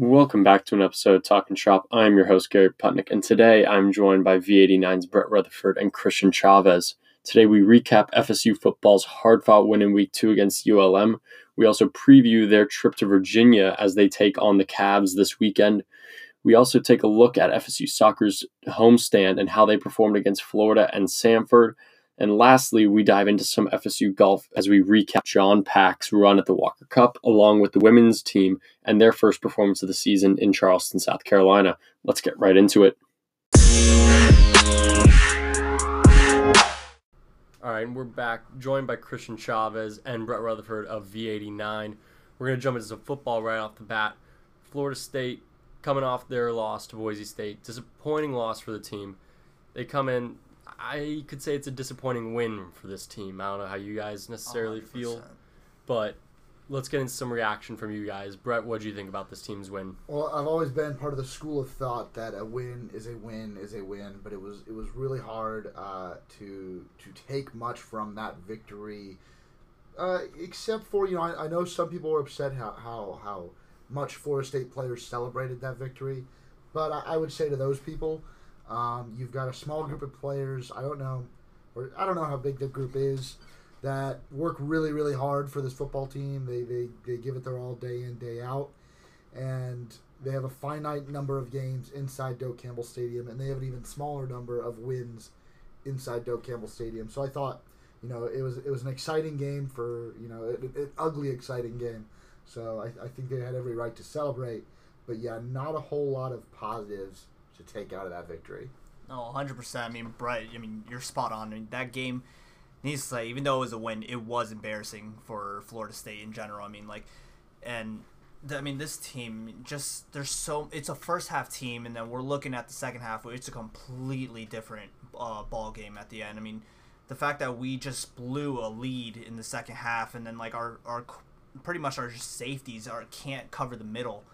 Welcome back to an episode of Talking Shop. I'm your host, Gary Putnick, and today I'm joined by V89's Brett Rutherford and Christian Chavez. Today we recap FSU football's hard fought win in week two against ULM. We also preview their trip to Virginia as they take on the Cavs this weekend. We also take a look at FSU soccer's homestand and how they performed against Florida and Samford. And lastly, we dive into some FSU golf as we recap John Pak's run at the Walker Cup, along with the women's team and their first performance of the season in Charleston, South Carolina. Let's get right into it. All right, and we're back, joined by Christian Chavez and Brett Rutherford of V89. We're going to jump into some football right off the bat. Florida State coming off their loss to Boise State. Disappointing loss for the team. They come in, I could say it's a disappointing win for this team. I don't know how you guys necessarily 100%. feel, but let's get into some reaction from you guys. Brett, what do you think about this team's win? Well, I've always been part of the school of thought that a win is a win is a win, but it was it was really hard uh, to to take much from that victory. Uh, except for you know, I, I know some people were upset how how how much Florida State players celebrated that victory, but I, I would say to those people, um, you've got a small group of players. I don't know, or I don't know how big the group is that work really really hard for this football team. They they, they give it their all day in day out, and they have a finite number of games inside Doak Campbell Stadium, and they have an even smaller number of wins inside Doak Campbell Stadium. So I thought, you know, it was it was an exciting game for you know an ugly exciting game. So I, I think they had every right to celebrate, but yeah, not a whole lot of positives to take out of that victory. No, 100%. I mean, Brett, I mean, you're spot on. I mean, that game, needs to say, even though it was a win, it was embarrassing for Florida State in general. I mean, like, and, I mean, this team just, there's so, it's a first half team, and then we're looking at the second half, where it's a completely different uh, ball game at the end. I mean, the fact that we just blew a lead in the second half, and then, like, our, our pretty much our safeties are can't cover the middle.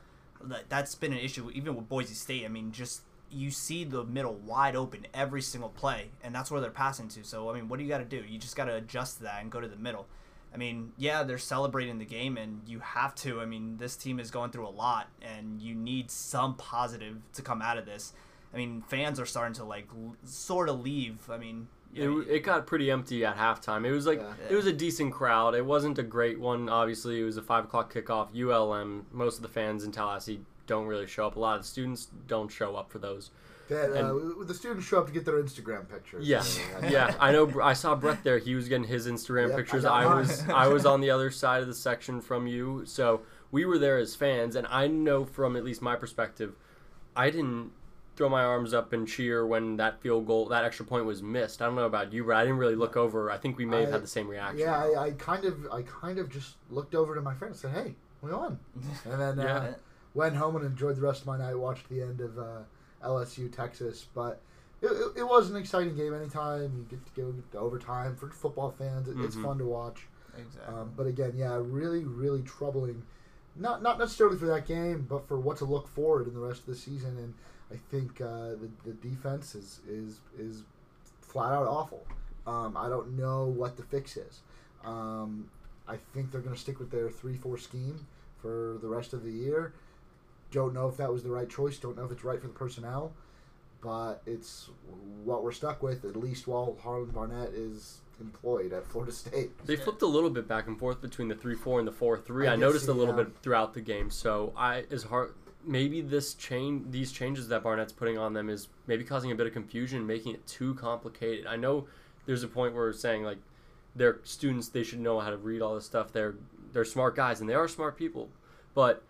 That that's been an issue even with Boise State. I mean, just you see the middle wide open every single play, and that's where they're passing to. So I mean, what do you got to do? You just got to adjust to that and go to the middle. I mean, yeah, they're celebrating the game, and you have to. I mean, this team is going through a lot, and you need some positive to come out of this. I mean, fans are starting to like l- sort of leave. I mean, It, it got pretty empty at halftime. It was like Yeah. it was a decent crowd. It wasn't a great one. Obviously, it was a five o'clock kickoff. ULM. Most of the fans in Tallahassee don't really show up. A lot of the students don't show up for those. That uh, the students show up to get their Instagram pictures. Yeah, So, yeah. I know. I saw Brett there. He was getting his Instagram Yep, pictures. got I, was I was on the other side of the section from you, so we were there as fans. And I know from at least my perspective, I didn't throw my arms up and cheer when that field goal, that extra point was missed. I don't know about you, but I didn't really look over. I think we may have I- had the same reaction. Yeah, I, I kind of, I kind of just looked over to my friend and said, "Hey, we won," and then uh, Yeah. Went home and enjoyed the rest of my night. Watched the end of uh, LSU Texas, but it, it, it was an exciting game. Anytime you get to go to overtime for football fans, it, it's Mhm. fun to watch. exactly. Um, but again, yeah, really, really troubling. Not not necessarily for that game, but for what to look forward in the rest of the season. And I think uh, the the defense is is is flat out awful. Um, I don't know what the fix is. Um, I think they're going to stick with their three four scheme for the rest of the year. Don't know if that was the right choice. Don't know if it's right for the personnel. But it's what we're stuck with, at least while Harlan Barnett is employed at Florida State. They flipped a little bit back and forth between the three four and the four three. I I, noticed see, a little yeah. bit throughout the game. So I is hard. Maybe this chain, these changes that Barnett's putting on them is maybe causing a bit of confusion, making it too complicated. I know there's a point where we're saying like they're students, they should know how to read all this stuff. They're they're smart guys and they are smart people, but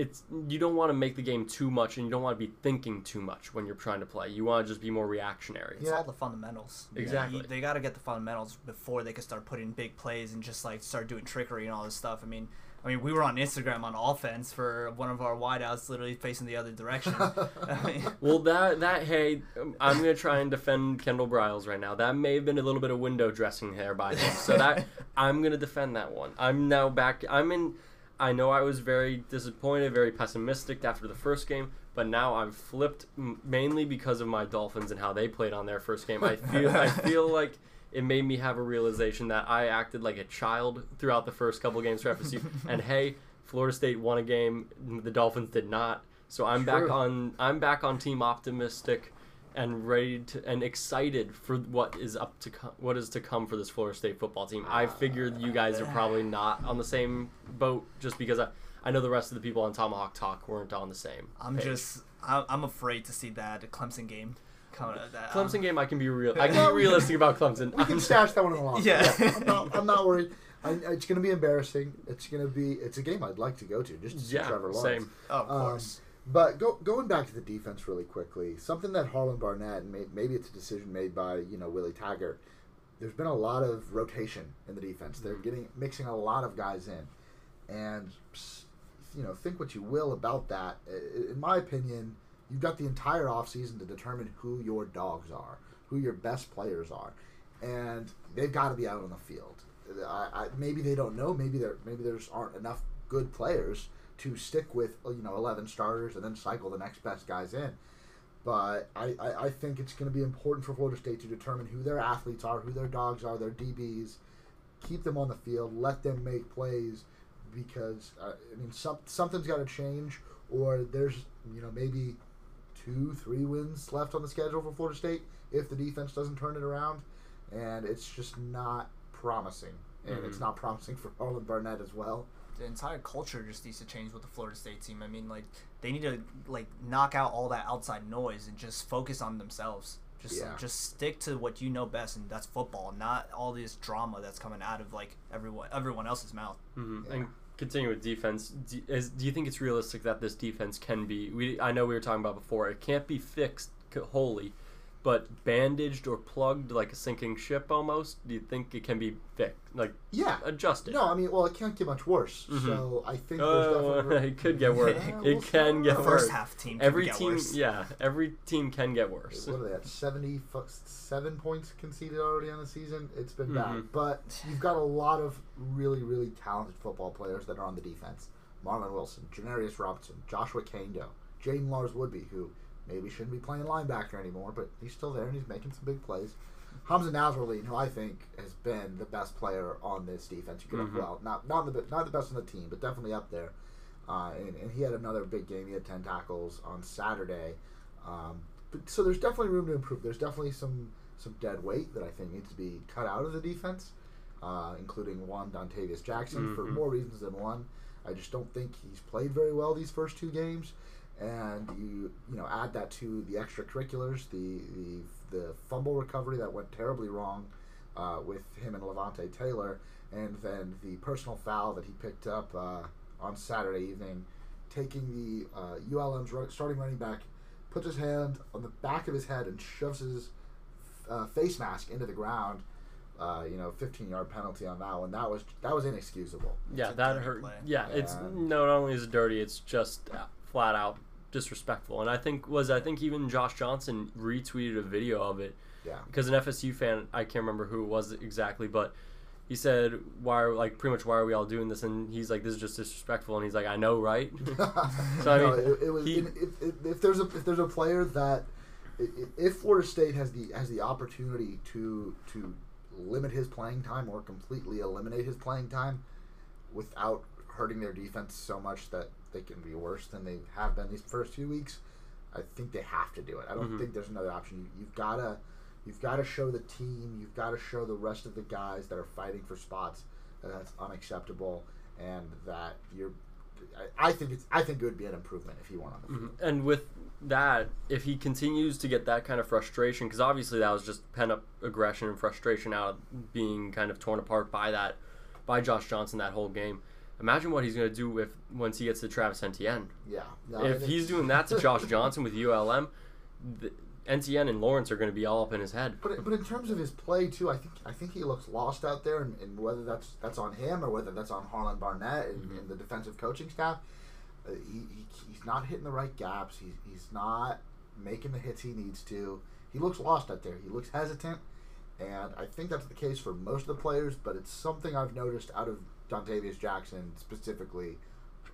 it's you don't want to make the game too much and you don't want to be thinking too much when you're trying to play. You want to just be more reactionary. It's Yeah. all the fundamentals. Exactly. You- they got to get the fundamentals before they can start putting big plays and just like start doing trickery and all this stuff. I mean, I mean, we were on Instagram on offense for one of our wideouts literally facing the other direction. I mean, Well, that that hey, I'm gonna try and defend Kendall Briles right now. That may have been a little bit of window dressing there by him. So that I'm gonna defend that one. I'm now back. I'm in. I know I was very disappointed, very pessimistic after the first game, but now I've flipped m- mainly because of my Dolphins and how they played on their first game. I feel I feel like it made me have a realization that I acted like a child throughout the first couple games for FSU. and hey, Florida State won a game, the Dolphins did not. So I'm back on I'm back on team optimistic and ready to and excited for what is up to co- what is to come for this Florida State football team. I figured you guys are probably not on the same boat just because I I know the rest of the people on Tomahawk Talk weren't on the same. I'm page. just I- I'm afraid to see that Clemson game coming. That Clemson game. I can be real. I can be realistic about Clemson. We can stash that one in the long. Yeah. I'm not, I'm not worried. I, it's going to be embarrassing. It's going to be. It's a game I'd like to go to just to see yeah, Trevor Lawrence. same. Oh, of Um, course. But go, going back to the defense really quickly, something that Harlan Barnett, and maybe it's a decision made by you know Willie Taggart. There's been a lot of rotation in the defense. They're mm-hmm. getting mixing a lot of guys in, and you know think what you will about that. In my opinion, you've got the entire offseason to determine who your dogs are, who your best players are, and they've got to be out on the field. I, I, maybe they don't know. Maybe there maybe there aren't enough good players to stick with you know 11 starters and then cycle the next best guys in. But I, I, I think it's going to be important for Florida State to determine who their athletes are, who their dogs are, their DBs, keep them on the field, let them make plays, because uh, I mean some, something's got to change, or there's you know maybe two, three wins left on the schedule for Florida State if the defense doesn't turn it around, and it's just not promising, and it's Mhm. not promising for Harlan Barnett as well. The entire culture just needs to change with the Florida State team. I mean, like they need to like knock out all that outside noise and just focus on themselves. Just Yeah. just stick to what you know best, and that's football, not all this drama that's coming out of like everyone everyone else's mouth. hmm Yeah. And continue with defense. Do, is, do you think it's realistic that this defense can be? We I know we were talking about before. It can't be fixed wholly, but bandaged or plugged like a sinking ship almost. Do you think it can be fixed, like Yeah. adjusted? No, I mean, well, it can't get much worse. Mhm. So I think there's Oh, definitely. it could get worse. Yeah, it we'll can get The worse. First half team can Every get team, worse. yeah, every team can get worse. What are they at? Seventy-seven points conceded already on the season. It's been Mhm. bad, but you've got a lot of really, really talented football players that are on the defense. Marvin Wilson, Janarius Robinson, Joshua Kaindoh, Jaden Lars Woodbey, who maybe shouldn't be playing linebacker anymore, but he's still there and he's making some big plays. Hamsah Nasirildeen, who I think has been the best player on this defense. You could Mhm. well, not not the not the best on the team, but definitely up there. Uh, and, and he had another big game. He had ten tackles on Saturday. Um, but, so there's definitely room to improve. There's definitely some some dead weight that I think needs to be cut out of the defense, uh, including one Dontavius Jackson for Mhm. more reasons than one. I just don't think he's played very well these first two games, and you you know add that to the extracurriculars, the the the fumble recovery that went terribly wrong uh, with him and Levonta Taylor, and then the personal foul that he picked up uh, on Saturday evening, taking the uh, ULM's ru- starting running back, puts his hand on the back of his head and shoves his uh, face mask into the ground. Uh, you know, 15 yard penalty on that one. That was that was inexcusable. Yeah, that hurt. play. Yeah, it's not only is it dirty, it's just uh, flat out disrespectful. And I think was I think even Josh Johnson retweeted a video of it Yeah. because an FSU fan, I can't remember who it was exactly, but he said, "Why are like pretty much why are we all doing this?" And he's like, "This is just disrespectful." And he's like, "I know, right?" So, I no, mean, it, it was. he- if, if, if there's a if there's a player that if Florida State has the has the opportunity to to limit his playing time or completely eliminate his playing time without hurting their defense so much that they can be worse than they have been these first few weeks, I think they have to do it. I don't Mhm. think there's another option. You, you've gotta you've got to show the team. You've got to show the rest of the guys that are fighting for spots that that's unacceptable and that you're. I, I think it's. I think it would be an improvement if he went on the field. Mhm. And with that, if he continues to get that kind of frustration, because obviously that was just pent up aggression and frustration out of being kind of torn apart by that, by Josh Johnson that whole game. Imagine what he's going to do if once he gets to Travis Etienne. Yeah. No, if he's doing that to Josh Johnson with ULM, the, Etienne and Lawrence are going to be all up in his head. But, but in terms of his play too, I think I think he looks lost out there, and, and whether that's that's on him or whether that's on Harlan Barnett and, Mhm. and the defensive coaching staff, uh, he, he he's not hitting the right gaps. He's he's not making the hits he needs to. He looks lost out there. He looks hesitant, and I think that's the case for most of the players. But it's something I've noticed out of Dontavius Jackson specifically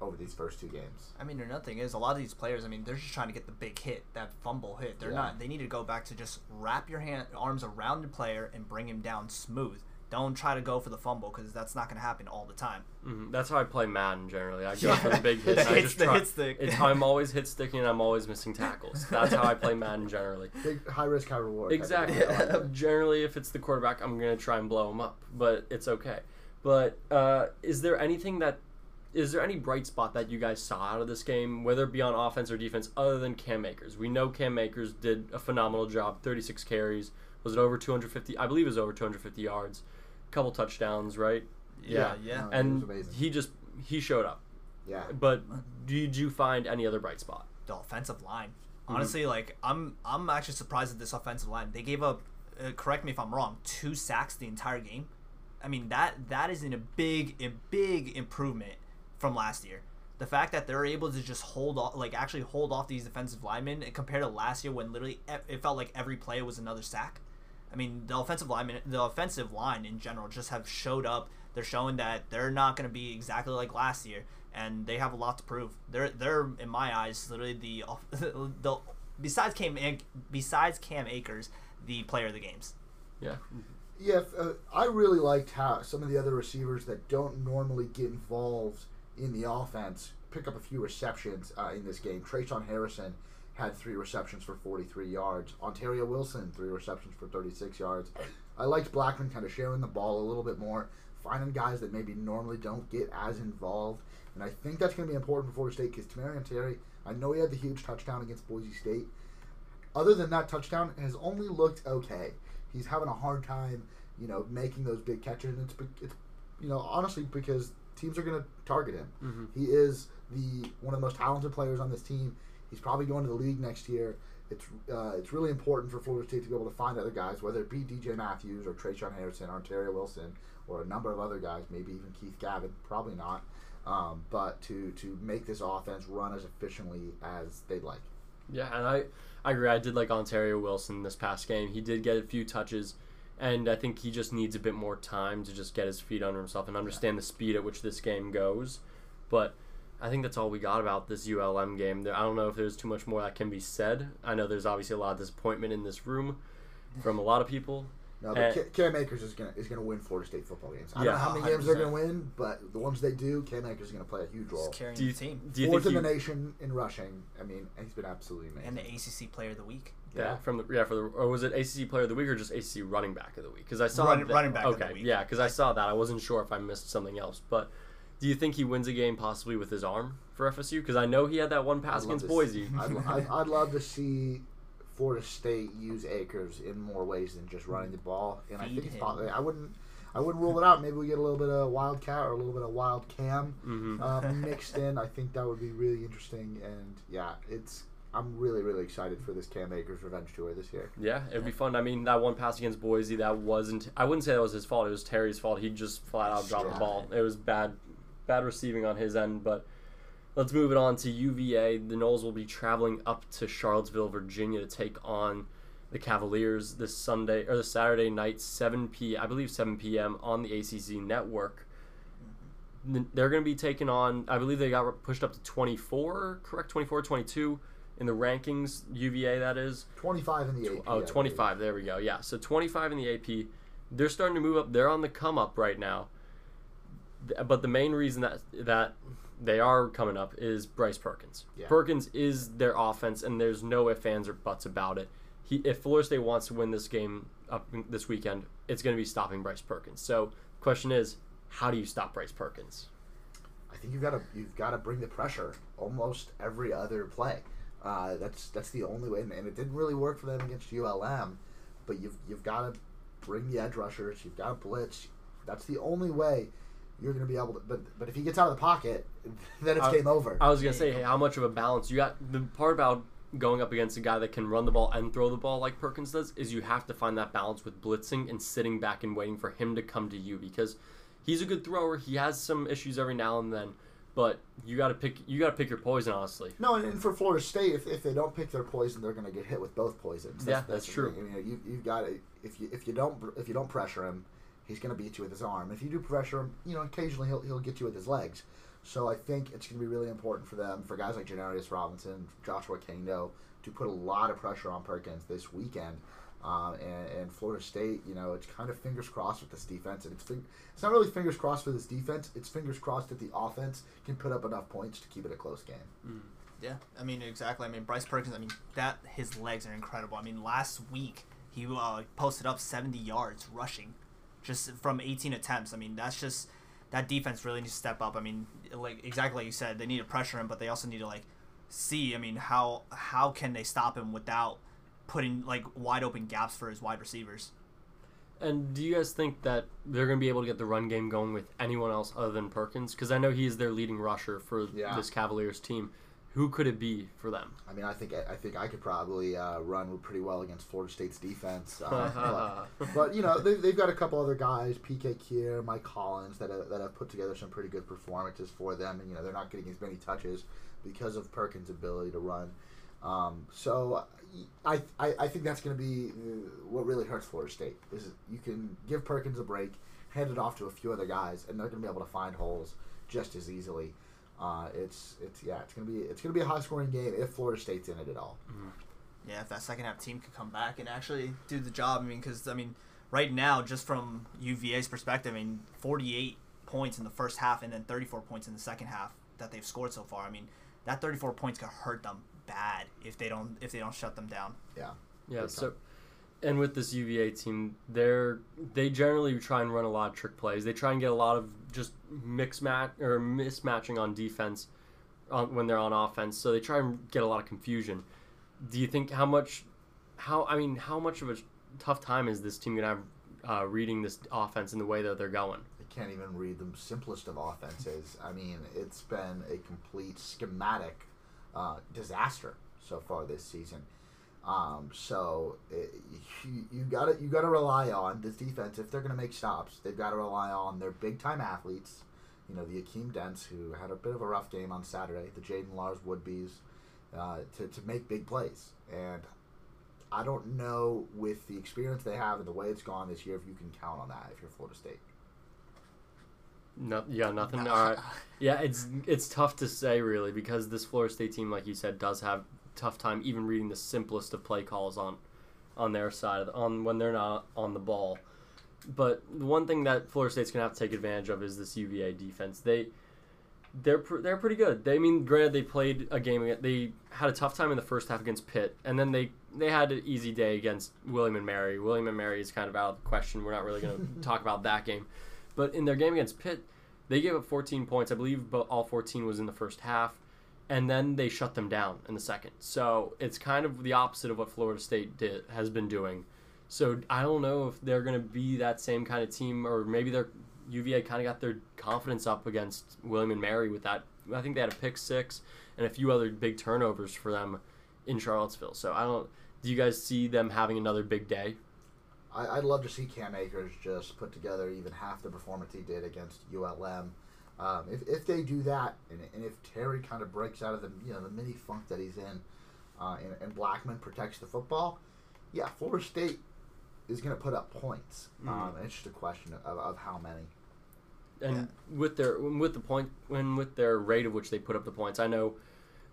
over these first two games. I mean, another thing is a lot of these players. I mean, they're just trying to get the big hit, that fumble hit. They're Yeah. not. They need to go back to just wrap your hand arms around the player and bring him down smooth. Don't try to go for the fumble because that's not going to happen all the time. Mhm. That's how I play Madden generally. I go Yeah. for the big hit. And I hits- just try, hit stick. It's, I'm always hit sticking and I'm always missing tackles. That's how I play Madden generally. Big high risk, high reward. Exactly. thing. Like. Generally, if it's the quarterback, I'm gonna try and blow him up, but it's okay. But uh, is there anything that is there any bright spot that you guys saw out of this game, whether it be on offense or defense, other than Cam Akers? We know Cam Akers did a phenomenal job. 36 carries. Was it over 250? I believe it was over 250 yards. couple touchdowns, right? Yeah, yeah. No, and he just he showed up. yeah. But did you find any other bright spot? the offensive line. Mm-hmm. Honestly, like I'm I'm actually surprised at this offensive line. They gave up uh, correct me if I'm wrong, two sacks the entire game. I mean that that is in a big a big improvement from last year. The fact that they're able to just hold off, like actually hold off these defensive linemen compared to last year when literally e- it felt like every play was another sack. I mean, the offensive linemen, the offensive line in general, just have showed up. They're showing that they're not going to be exactly like last year, and they have a lot to prove. They're they're in my eyes literally the the besides Cam besides Cam Akers, the player of the games. Yeah. Mm-hmm. Yeah, uh, I really liked how some of the other receivers that don't normally get involved in the offense pick up a few receptions uh, in this game. Tre'Shaun Harrison had three receptions for 43 yards. Ontario Wilson, three receptions for 36 yards. I liked Blackman kind of sharing the ball a little bit more, finding guys that maybe normally don't get as involved. And I think that's going to be important for Florida State because Tamorrion Terry, I know he had the huge touchdown against Boise State. Other than that touchdown, has only looked okay. He's having a hard time, you know, making those big catches. And it's, it's you know, honestly because teams are going to target him. Mhm. He is the one of the most talented players on this team. He's probably going to the league next year. It's uh, it's really important for Florida State to be able to find other guys, whether it be DJ Matthews or Tre'Shaun Harrison, or Ontario Wilson, or a number of other guys, maybe even Keith Gavin, probably not. Um, but to to make this offense run as efficiently as they'd like. Yeah, and I, I agree. I did like Ontario Wilson this past game. He did get a few touches, and I think he just needs a bit more time to just get his feet under himself and understand the speed at which this game goes. But I think that's all we got about this ULM game. I don't know if there's too much more that can be said. I know there's obviously a lot of disappointment in this room from a lot of people. No, but Uh, Ca- Cam Akers is gonna is gonna win Florida State football games. I don't know how many games they're gonna win, but the ones they do, Cam Akers is gonna play a huge role. Just carrying Do you, the team do you Fourth think in he, the nation in rushing. I mean, he's been absolutely amazing. and the ACC Player of the Week. Yeah, from the yeah for the or was it ACC Player of the Week or just ACC Running Back of the Week? Because I saw Run- that- running back of Okay, the week. yeah, because I saw that. I wasn't sure if I missed something else. But do you think he wins a game possibly with his arm for FSU? Because I know he had that one pass against Boise. I'd, I'd, I'd love to see Florida State use Akers in more ways than just running the ball, and I think it's possible. I wouldn't. I wouldn't rule it out. Maybe we get a little bit of Wildcat or a little bit of Wild Cam hmm um, mixed in. I think that would be really interesting. And yeah, it's. I'm really really excited for this Cam Akers revenge tour this year. Yeah, it'd be fun. I mean, that one pass against Boise, that wasn't. I wouldn't say that was his fault. It was Terry's fault. He just flat out dropped the ball. It was bad, bad receiving on his end. But let's move it on to UVA. The Noles will be traveling up to Charlottesville, Virginia, to take on the Cavaliers this Sunday or the Saturday night, 7 p. I believe 7 p.m. on the ACC network. They're going to be taking on. I believe they got pushed up to 24. Correct, 24, 22 in the rankings. UVA, that is. 25 in the AP. Oh, 25. There we go. Yeah. So 25 in the AP. They're starting to move up. They're on the come up right now. But the main reason that that they are coming up is Bryce Perkins. Yeah. Perkins is their offense, and there's no ifs, ands, or buts about it. He, if Florida State wants to win this game up this weekend, it's going to be stopping Bryce Perkins. So, question is, how do you stop Bryce Perkins? I think you've got to you've got to bring the pressure almost every other play. Uh, that's that's the only way, and, it didn't really work for them against ULM. But you've you've got to bring the edge rushers. You've got to blitz. That's the only way you're going to be able to. But but if he gets out of the pocket, then it's I- game over. I was gonna say, hey, how much of a balance you got? The part about going up against a guy that can run the ball and throw the ball like Perkins does is you have to find that balance with blitzing and sitting back and waiting for him to come to you because he's a good thrower. He has some issues every now and then, but you got to pick you got to pick your poison honestly. No, and, and for Florida State, if, if they don't pick their poison, they're going to get hit with both poisons. Yeah, that's the true. thing. You know, you, you've got to if you if you don't if you don't pressure him, he's going to beat you with his arm. If you do pressure him, you know, occasionally he'll he'll get you with his legs. So I think it's going to be really important for them, for guys like Janarius Robinson, Joshua Kaindoh, to put a lot of pressure on Perkins this weekend. Um, and, and Florida State, you know, it's kind of fingers crossed with this defense, and it's fing- it's not really fingers crossed for this defense. It's fingers crossed that the offense can put up enough points to keep it a close game. Yeah, I mean exactly. I mean Bryce Perkins. I mean that his legs are incredible. I mean last week he uh, posted up 70 yards rushing, just from 18 attempts. I mean that's just that defense really needs to step up. I mean like exactly like you said, they need to pressure him, but they also need to like see. I mean how how can they stop him without putting like wide open gaps for his wide receivers? And do you guys think that they're going to be able to get the run game going with anyone else other than Perkins? Because I know he is their leading rusher for Yeah. this Cavaliers team. Who could it be for them? I mean, I think I think I could probably uh, run pretty well against Florida State's defense. Uh, but, but, you know, they, they've got a couple other guys, PK Kier, Mike Hollins, that have, that have put together some pretty good performances for them. And you know, they're not getting as many touches because of Perkins' ability to run. Um, so I, I I think that's going to be uh, what really hurts Florida State. Is you can give Perkins a break, hand it off to a few other guys, and they're going to be able to find holes just as easily. Uh, it's it's yeah, it's gonna be it's gonna be a high scoring game if Florida State's in it at all. Yeah, if that second half team could come back and actually do the job. I mean, because I mean, right now, just from UVA's perspective, I mean, 48 points in the first half and then 34 points in the second half that they've scored so far. I mean, that 34 points could hurt them bad if they don't if they don't shut them down. Yeah. Yeah. So, and with this UVA team, they're they generally try and run a lot of trick plays. They try and get a lot of just mix match or mismatching on defense on, when they're on offense. So they try and get a lot of confusion. Do you think how much, how I mean, how much of a tough time is this team gonna have uh, reading this offense in the way that they're going? They can't even read the simplest of offenses. I mean, it's been a complete schematic uh, disaster so far this season. Um, so it, you, you gotta you gotta rely on this defense if they're gonna make stops. They've got to rely on their big time athletes. You know the Akeem Dents who had a bit of a rough game on Saturday. The Jaden Lars Woodbeys uh, to to make big plays. And I don't know with the experience they have and the way it's gone this year if you can count on that if you're Florida State. No, yeah, nothing. All right. Yeah, it's it's tough to say really because this Florida State team, like you said, does have tough time even reading the simplest of play calls on on their side on when they're not on the ball. But the one thing that Florida State's gonna have to take advantage of is this UVA defense. They they're pr- they're pretty good. They I mean, granted, they played a game. They had a tough time in the first half against Pitt, and then they they had an easy day against William and Mary. William and Mary is kind of out of the question. We're not really going to talk about that game. But in their game against Pitt, they gave up 14 points. I believe but all 14 was in the first half, and then they shut them down in the second. So it's kind of the opposite of what Florida State did has been doing. So I don't know if they're going to be that same kind of team, or maybe they're UVA kind of got their confidence up against William and Mary with that. I think they had a pick six and a few other big turnovers for them in Charlottesville. So I don't. Do you guys see them having another big day? I, I'd love to see Cam Akers just put together even half the performance he did against ULM. Um, if, if they do that, and, and if Terry kind of breaks out of the you know the mini funk that he's in, uh, and, and Blackman protects the football, yeah, Florida State is going to put up points. Um, it's just a question of, of how many. and with their with the point when with their rate of which they put up the points, I know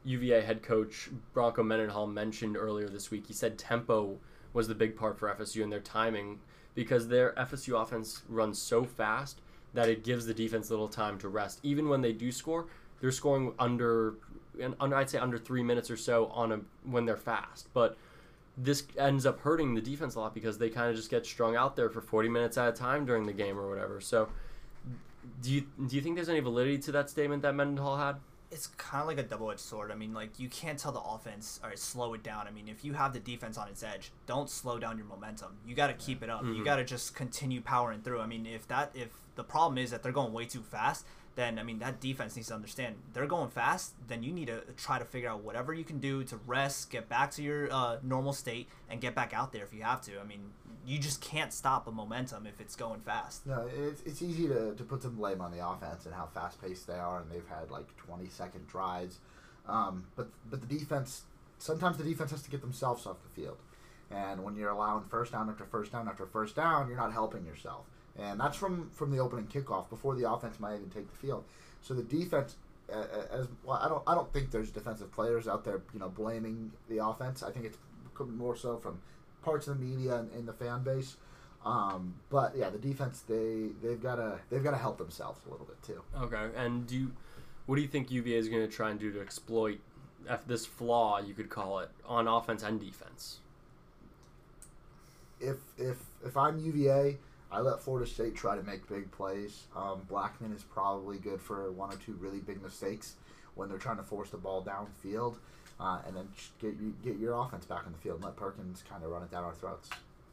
UVA head coach Bronco Mendenhall mentioned earlier this week. He said tempo was the big part for FSU and their timing because their FSU offense runs so fast that it gives the defense a little time to rest. Even when they do score, they're scoring under, under I'd say under three minutes or so on a when they're fast, but. This ends up hurting the defense a lot because they kind of just get strung out there for 40 minutes at a time during the game or whatever. So, do you do you think there's any validity to that statement that Mendenhall had? It's kind of like a double-edged sword. I mean, like you can't tell the offense, all right, slow it down. I mean, if you have the defense on its edge, don't slow down your momentum. You got to keep it up. You Mhm. got to just continue powering through. I mean, if that if the problem is that they're going way too fast, then I mean that defense needs to understand they're going fast. Then you need to try to figure out whatever you can do to rest, get back to your uh, normal state, and get back out there if you have to. I mean, you just can't stop a momentum if it's going fast. No, it's, it's easy to, to put some blame on the offense and how fast paced they are, and they've had like 20 second drives. Um, but but the defense, sometimes the defense has to get themselves off the field. And when you're allowing first down after first down after first down, you're not helping yourself. And that's from, from the opening kickoff before the offense might even take the field. So the defense, as well, I don't I don't think there's defensive players out there, you know, blaming the offense. I think it's more so from parts of the media and, and the fan base. Um, but yeah, the defense they they've got to they've got to help themselves a little bit too. Okay, and do you, what do you think UVA is going to try and do to exploit f- this flaw, you could call it, on offense and defense? If if if I'm UVA, I let Florida State try to make big plays. Um, Blackman is probably good for one or two really big mistakes when they're trying to force the ball downfield, uh, and then get you, get your offense back in the field and let Perkins kind of run it down our throats.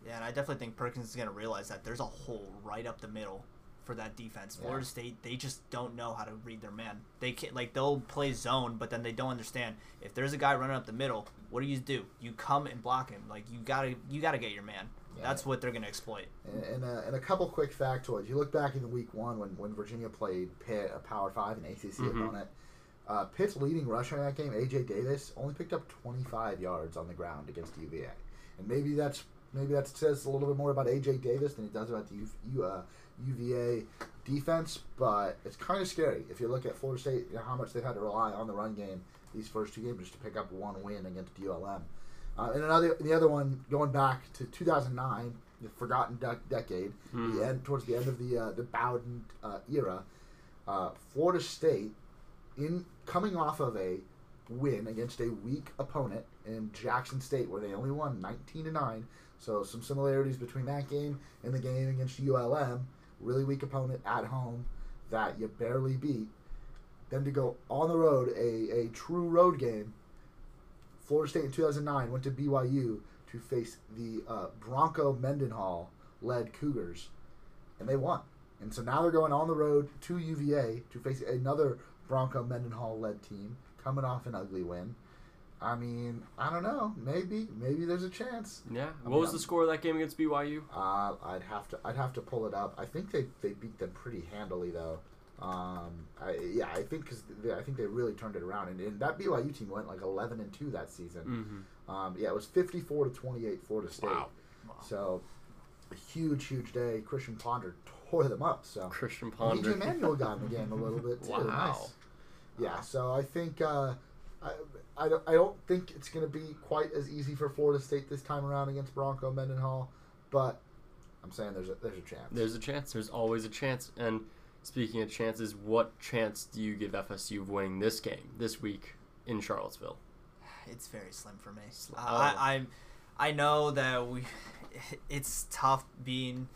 Yeah, and I definitely think Perkins is going to realize that there's a hole right up the middle for that defense. Yeah. Florida State, they just don't know how to read their man. They can like they'll play zone, but then they don't understand if there's a guy running up the middle. What do you do? You come and block him. Like you gotta you gotta get your man. Yeah. That's what they're going to exploit. And, and, uh, and a couple quick factoids. You look back in the week one when, when Virginia played Pitt, a Power Five and ACC Mhm. opponent. Uh, Pitt's leading rusher in that game, AJ Davis, only picked up 25 yards on the ground against UVA, and maybe that's maybe that says a little bit more about AJ Davis than it does about the U, U, uh, UVA defense. But it's kind of scary if you look at Florida State, you know, how much they've had to rely on the run game these first two games just to pick up one win against ULM. Uh, and another, the other one going back to 2009, the forgotten de- decade, Hmm. the end towards the end of the uh, the Bowden uh, era, uh, Florida State, in coming off of a win against a weak opponent in Jackson State, where they only won 19 to nine. So some similarities between that game and the game against ULM, really weak opponent at home that you barely beat. Then to go on the road, a, a true road game. Florida State in 2009 went to BYU to face the uh, Bronco Mendenhall led Cougars, and they won. And so now they're going on the road to UVA to face another Bronco Mendenhall led team coming off an ugly win. I mean, I don't know. Maybe, maybe there's a chance. Yeah. I What mean, was I'm- the score of that game against BYU? Uh, I'd have to, I'd have to pull it up. I think they, they beat them pretty handily though. Um, I, yeah, I think because I think they really turned it around, and, and that BYU team went like eleven and two that season. Mm-hmm. Um, yeah, it was fifty four to twenty eight Florida State. Wow. So a huge, huge day. Christian Ponder tore them up. So Christian DJ Ponder. Manuel got in the game a little bit too. Wow. Nice. Yeah, so I think uh, I, I, don't, I don't think it's going to be quite as easy for Florida State this time around against Bronco Mendenhall, but I'm saying there's a there's a chance. There's a chance. There's always a chance. And speaking of chances, what chance do you give FSU of winning this game this week in Charlottesville? It's very slim for me. Slim. Uh, Oh. I, I I know that we it's tough being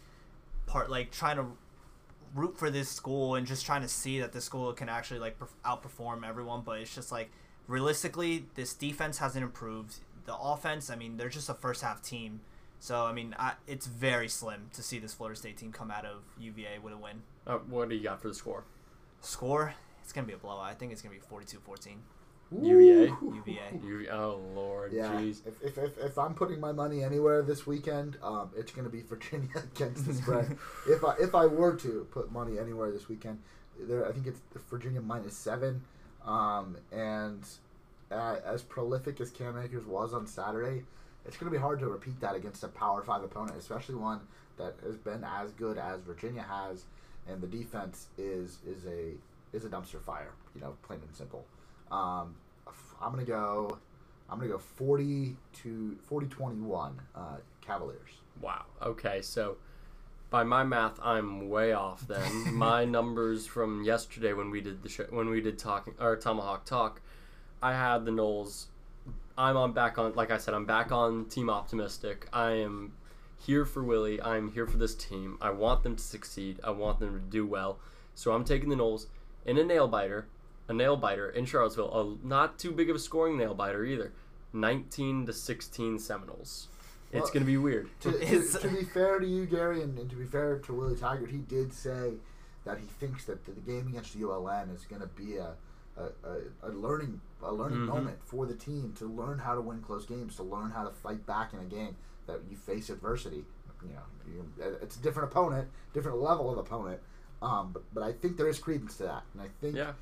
part like trying to root for this school and just trying to see that this school can actually like outperform everyone but it's just like realistically this defense hasn't improved. The offense i mean they're just a first half team. So i mean I, it's very slim to see this florida state team come out of uva with a win. Uh, what do you got for the score? score? It's gonna be a blowout. I think it's gonna be 42-14 UVA? uva You, oh Lord, Yeah, jeez. if, if, if, if I'm putting my money anywhere this weekend, um, it's going to be Virginia against the spread. if I if I were to put money anywhere this weekend, there I think it's Virginia minus seven, um, and uh, as prolific as Cam Akers was on Saturday, it's going to be hard to repeat that against a Power Five opponent, especially one that has been as good as Virginia has, and the defense is is a is a dumpster fire. You know, plain and simple. Um, I'm gonna go. I'm gonna go 40 to 40 21 uh, Cavaliers. Wow. Okay, so by my math, I'm way off. Then my numbers from yesterday when we did the show, when we did talking or Tomahawk Talk, I had the Noles. I'm on back on. Like I said, I'm back on Team Optimistic. I am here for Willie. I'm here for this team. I want them to succeed. I want them to do well. So I'm taking the Noles in a nail biter, a nail biter in Charlottesville. A not too big of a scoring nail biter either. 19 to 16 Seminoles. It's gonna be weird. To, to, to be fair to you, Gary, and, and to be fair to Willie Taggart, he did say that he thinks that the, the game against the ULM is going to be a, a, a, a learning a learning Mhm. moment for the team to learn how to win close games, to learn how to fight back in a game that you face adversity. You know, you, it's a different opponent, different level of opponent. Um, but, but I think there is credence to that, and I think Yeah.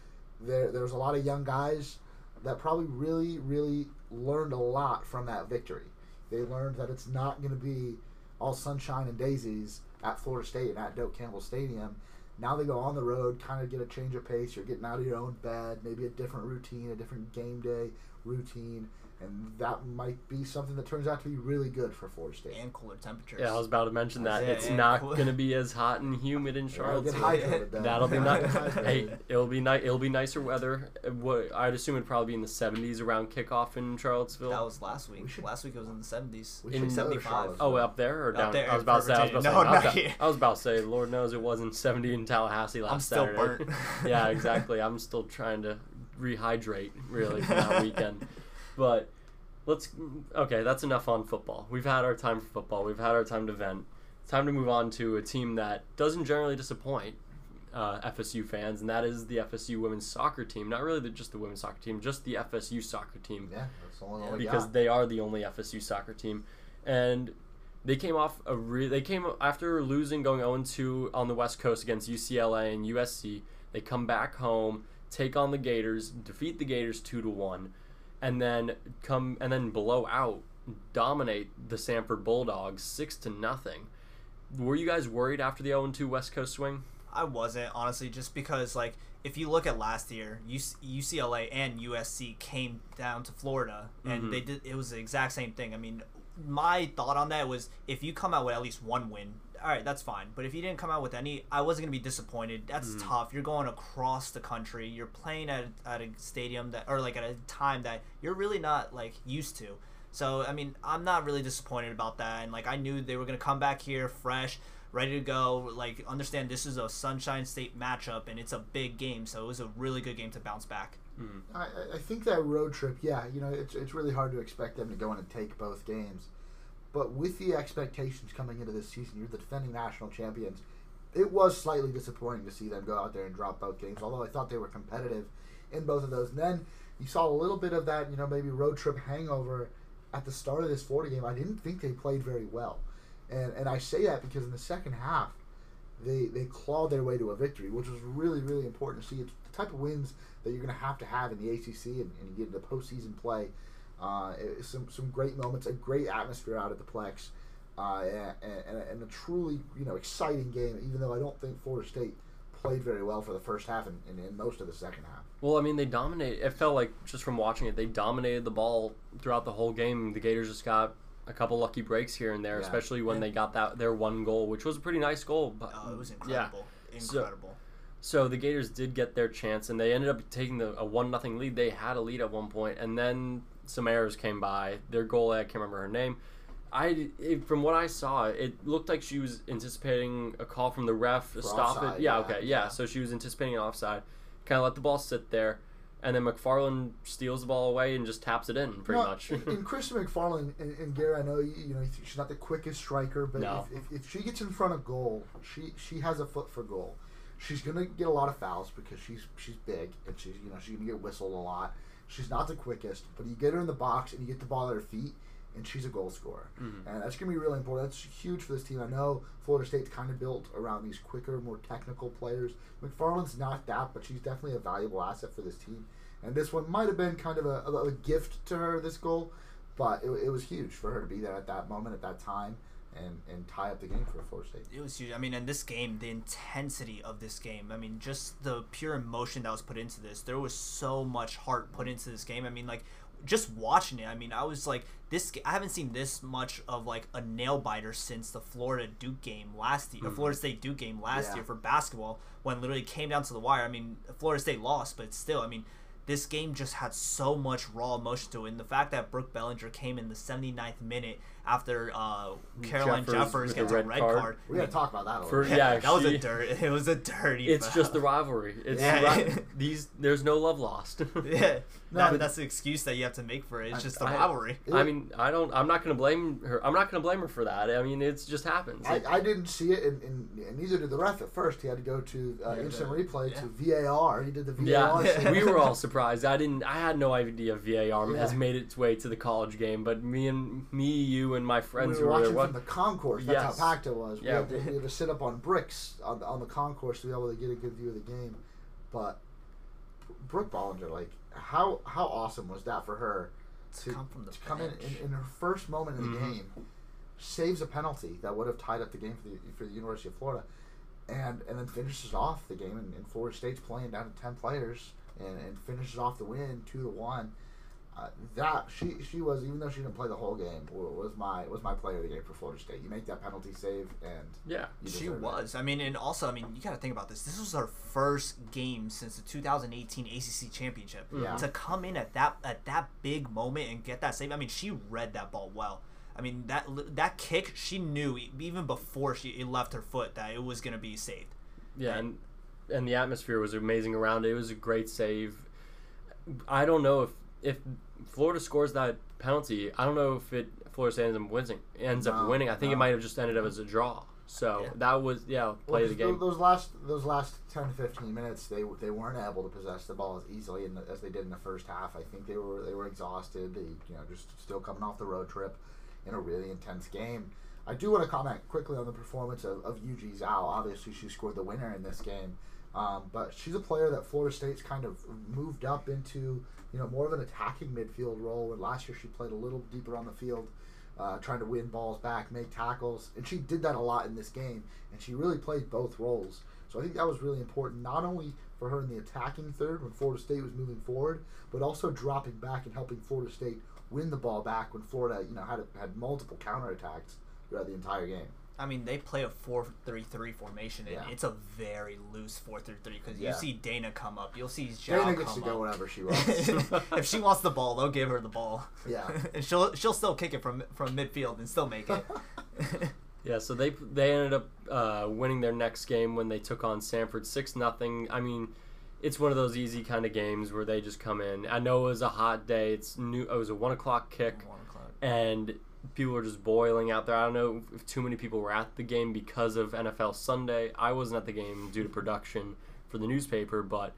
There there's a lot of young guys that probably really really learned a lot from that victory. They learned that it's not going to be all sunshine and daisies at Florida State and at Doak Campbell Stadium. Now they go on the road, kind of get a change of pace. You're getting out of your own bed, maybe a different routine, a different game day, routine, and that might be something that turns out to be really good for Florida State. and cooler temperatures. Yeah, I was about to mention that Yeah, it's not cool. going to be as hot and humid in They'll get Charlottesville. That'll be nice. hey, it'll be nice. It'll be nicer weather. What I'd assume it'd probably be in the 70s around kickoff in Charlottesville. That was last week. We should- last week it was in the seventies. In- should go to 75. Oh, up there or Up down? there I was about to say. I was about to say. No, I, was not about, here. I was about to say. Lord knows it wasn't 70 in Tallahassee last I'm still Saturday. burnt. yeah, exactly. I'm still trying to rehydrate really from that weekend. But let's okay. That's enough on football. We've had our time for football. We've had our time to vent. It's time to move on to a team that doesn't generally disappoint uh, FSU fans, and that is the FSU women's soccer team. Not really the, just the women's soccer team, just the FSU soccer team Yeah, that's the only Yeah, because they are the only FSU soccer team, and they came off a re- they came after losing going 0 2 on the West Coast against UCLA and USC. They come back home, take on the Gators, defeat the Gators two to one, and then come and then blow out, dominate the Samford Bulldogs six to nothing. Were you guys worried after the 0 2 West Coast swing? I wasn't honestly, just because like if you look at last year, UCLA and USC came down to Florida, and Mhm. they did. It was the exact same thing. I mean, my thought on that was if you come out with at least one win, all right, that's fine. But if you didn't come out with any, I wasn't gonna be disappointed. That's mm-hmm. tough. You're going across the country. You're playing at at a stadium that, or like at a time that you're really not like used to. So I mean, I'm not really disappointed about that. And like I knew they were gonna come back here fresh, ready to go. Like understand this is a Sunshine State matchup and it's a big game, so it was a really good game to bounce back. I, I- I think that road trip, yeah, you know, it's, it's really hard to expect them to go in and take both games. But with the expectations coming into this season, you're the defending national champions. It was slightly disappointing to see them go out there and drop both games, although I thought they were competitive in both of those. And then you saw a little bit of that, you know, maybe road trip hangover at the start of this Florida game. I didn't think they played very well. And, and I say that because in the second half, they they clawed their way to a victory, which was really really important to see. It's the type of wins that you're going to have to have in the ACC and, and you get into postseason play. Uh, it- some some great moments, a great atmosphere out at the Plex, uh, and, and, and a truly you know exciting game. Even though I don't think Florida State played very well for the first half and, and, and most of the second half. Well, I mean, they dominated. It felt like just from watching it, they dominated the ball throughout the whole game. The Gators just got a couple lucky breaks here and there, Yeah. especially when Yeah. they got that their one goal, which was a pretty nice goal. But Oh, it was yeah. incredible, So- incredible. So the Gators did get their chance, and they ended up taking the, a one nothing lead. They had a lead at one point, and then some errors came by. Their goalie, I can't remember her name. I it, from what I saw, it looked like she was anticipating a call from the ref to For stop offside, it. Yeah, yeah, okay, yeah. yeah. So she was anticipating an offside. Kind of let the ball sit there, and then McFarland steals the ball away and just taps it in, pretty No, much. and, and Kristen McFarland and, and Gary, I know you, you know she's not the quickest striker, but No. if, if, if she gets in front of goal, she she has a foot for goal. She's gonna get a lot of fouls because she's she's big and she's you know she's gonna get whistled a lot. She's not the quickest, but you get her in the box and you get the ball at her feet, and she's a goal scorer, Mhm. and that's gonna be really important. That's huge for this team. I know Florida State's kind of built around these quicker, more technical players. McFarland's not that, but she's definitely a valuable asset for this team. And this one might have been kind of a, a, a gift to her, this goal, but it, it was huge for her to be there at that moment, at that time, and, and tie up the game for Florida State. It was huge. I mean, in this game, the intensity of this game. I mean, just the pure emotion that was put into this. There was so much heart put into this game. I mean, like just watching it. I mean, I was like, this. I haven't seen this much of like a nail biter since the Florida Duke game last year, or Florida State Duke game last Yeah. year for basketball, when literally came down to the wire. I mean, Florida State lost, but still, I mean. This game just had so much raw emotion to it, and the fact that Brooke Bollinger came in the 79th minute after uh, Caroline Jeffers Jeffers, gets a red card. card. We got to talk about that a little For- bit. yeah, that was a she- dirt. It was a dirty. it's foul. just the rivalry. It's Yeah. the ri- these. There's no love lost. yeah. No, that, but- that's the excuse that you have to make for it. It's I- just the I- rivalry. I mean, I don't. I'm not gonna blame her. I'm not gonna blame her for that. I mean, it just happens. I, I didn't see it, and, and, and neither did the ref at first. He had to go to uh, Yeah, instant the- replay yeah. to VAR. He did the VAR. thing. we were all surprised. I didn't. I had no idea VAR Yeah. has made its way to the college game. But me and me, you, and my we friends were who were watching What? from the concourse. That's Yes. how packed it was. Yeah. We, had to, we had to sit up on bricks on the, on the concourse to be able to get a good view of the game. But Brooke Bollinger, like how how awesome was that for her To to come from the to come in, in in her first moment in the Mhm. game, saves a penalty that would have tied up the game for the for the University of Florida, and and then finishes off the game. And, and Florida State's playing down to ten players, and, and finishes off the win two to one. Uh, that she she was even though she didn't play the whole game was my was my player of the game for Florida State. You make that penalty save and yeah, she was. It. I mean, and also I mean you got to think about this. This was her first game since the 2018 ACC championship. Yeah. To come in at that at that big moment and get that save. I mean, she read that ball well. I mean that that kick she knew even before she it left her foot that it was gonna be saved. Yeah, and and the atmosphere was amazing around it. It was a great save. I don't know if if Florida scores that penalty, I don't know if it Florida ends up winning. Ends No, up winning. I think no. it might have just ended up as a draw. So Yeah. that was yeah, play Well, the game. Those last those last 10 to 15 minutes, they they weren't able to possess the ball as easily in the, as they did in the first half. I think they were they were exhausted. They you know just still coming off the road trip in a really intense game. I do want to comment quickly on the performance of, of Yujie Zhao. Obviously, she scored the winner in this game, um, but she's a player that Florida State's kind of moved up into you know more of an attacking midfield role. Where last year she played a little deeper on the field, uh, trying to win balls back, make tackles, and she did that a lot in this game. And she really played both roles. So I think that was really important, not only for her in the attacking third when Florida State was moving forward, but also dropping back and helping Florida State win the ball back when Florida, you know, had had multiple counterattacks throughout the entire game. I mean, they play a 4-3-3 formation, and Yeah. it's a very loose 4-3-3 because Yeah. you see Deyna come up, you'll see Zhao Deyna gets come to go up. whenever she wants. if she wants the ball, they'll give her the ball. Yeah. and she'll she'll still kick it from from midfield and still make it. Yeah, so they they ended up uh, winning their next game when they took on Samford six nothing. I mean, it's one of those easy kind of games where they just come in. I know it was a hot day. It's new. It was a one o'clock kick, One o'clock. and people are just boiling out there. I don't know if too many people were at the game because of NFL Sunday. I wasn't at the game due to production for the newspaper, but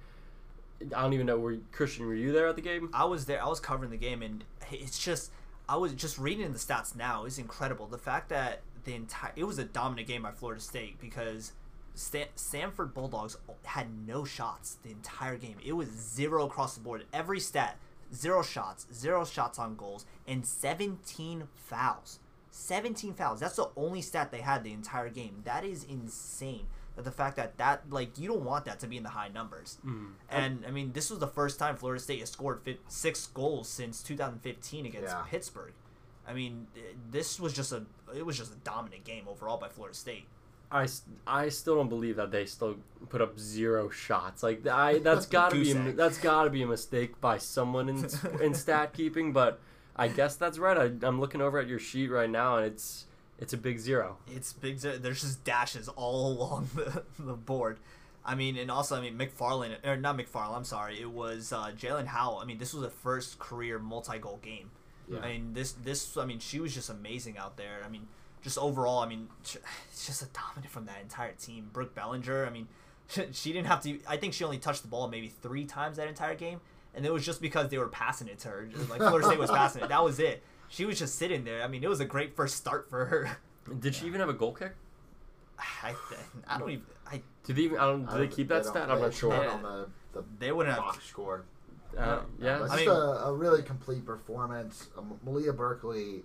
I don't even know. Were Christian? Were you there at the game? I was there. I was covering the game, and it's just I was just reading the stats now. It's incredible. The fact that the entire it was a dominant game by Florida State because Stan, Samford Bulldogs had no shots the entire game. It was zero across the board. Every stat zero shots, zero shots on goals, and 17 fouls. 17 fouls. That's the only stat they had the entire game. That is insane. That the fact that that like you don't want that to be in the high numbers. Mm-hmm. And I mean, this was the first time Florida State has scored fi- six goals since 2015 against Yeah. Pittsburgh. I mean, this was just a it was just a dominant game overall by Florida State. I, I still don't believe that they still put up zero shots. Like I that's got to be a, that's got to be a mistake by someone in in stat keeping. But I guess that's right. I, I'm looking over at your sheet right now, and it's it's a big zero. It's big. z- There's just dashes all along the, the board. I mean, and also, I mean, McFarland or not McFarland. I'm sorry. It was uh, Jaelin Howell. I mean, this was a first career multi-goal game. Yeah. I mean, this this. I mean, she was just amazing out there. I mean, just overall. I mean, it's just a dominant from that entire team. Brooke Bollinger. I mean, she didn't have to. I think she only touched the ball maybe three times that entire game, and it was just because they were passing it to her. Just Like Florida State was passing it. That was it. She was just sitting there. I mean, it was a great first start for her. Did she even have a goal kick? I, I don't even. I Did they even? I don't. I Do they don't- keep that don't- stat? I'm not sure. not on the, the they wouldn't have. box score. Uh, yeah. But I just mean- a, a really complete performance. Um, Malia Berkely,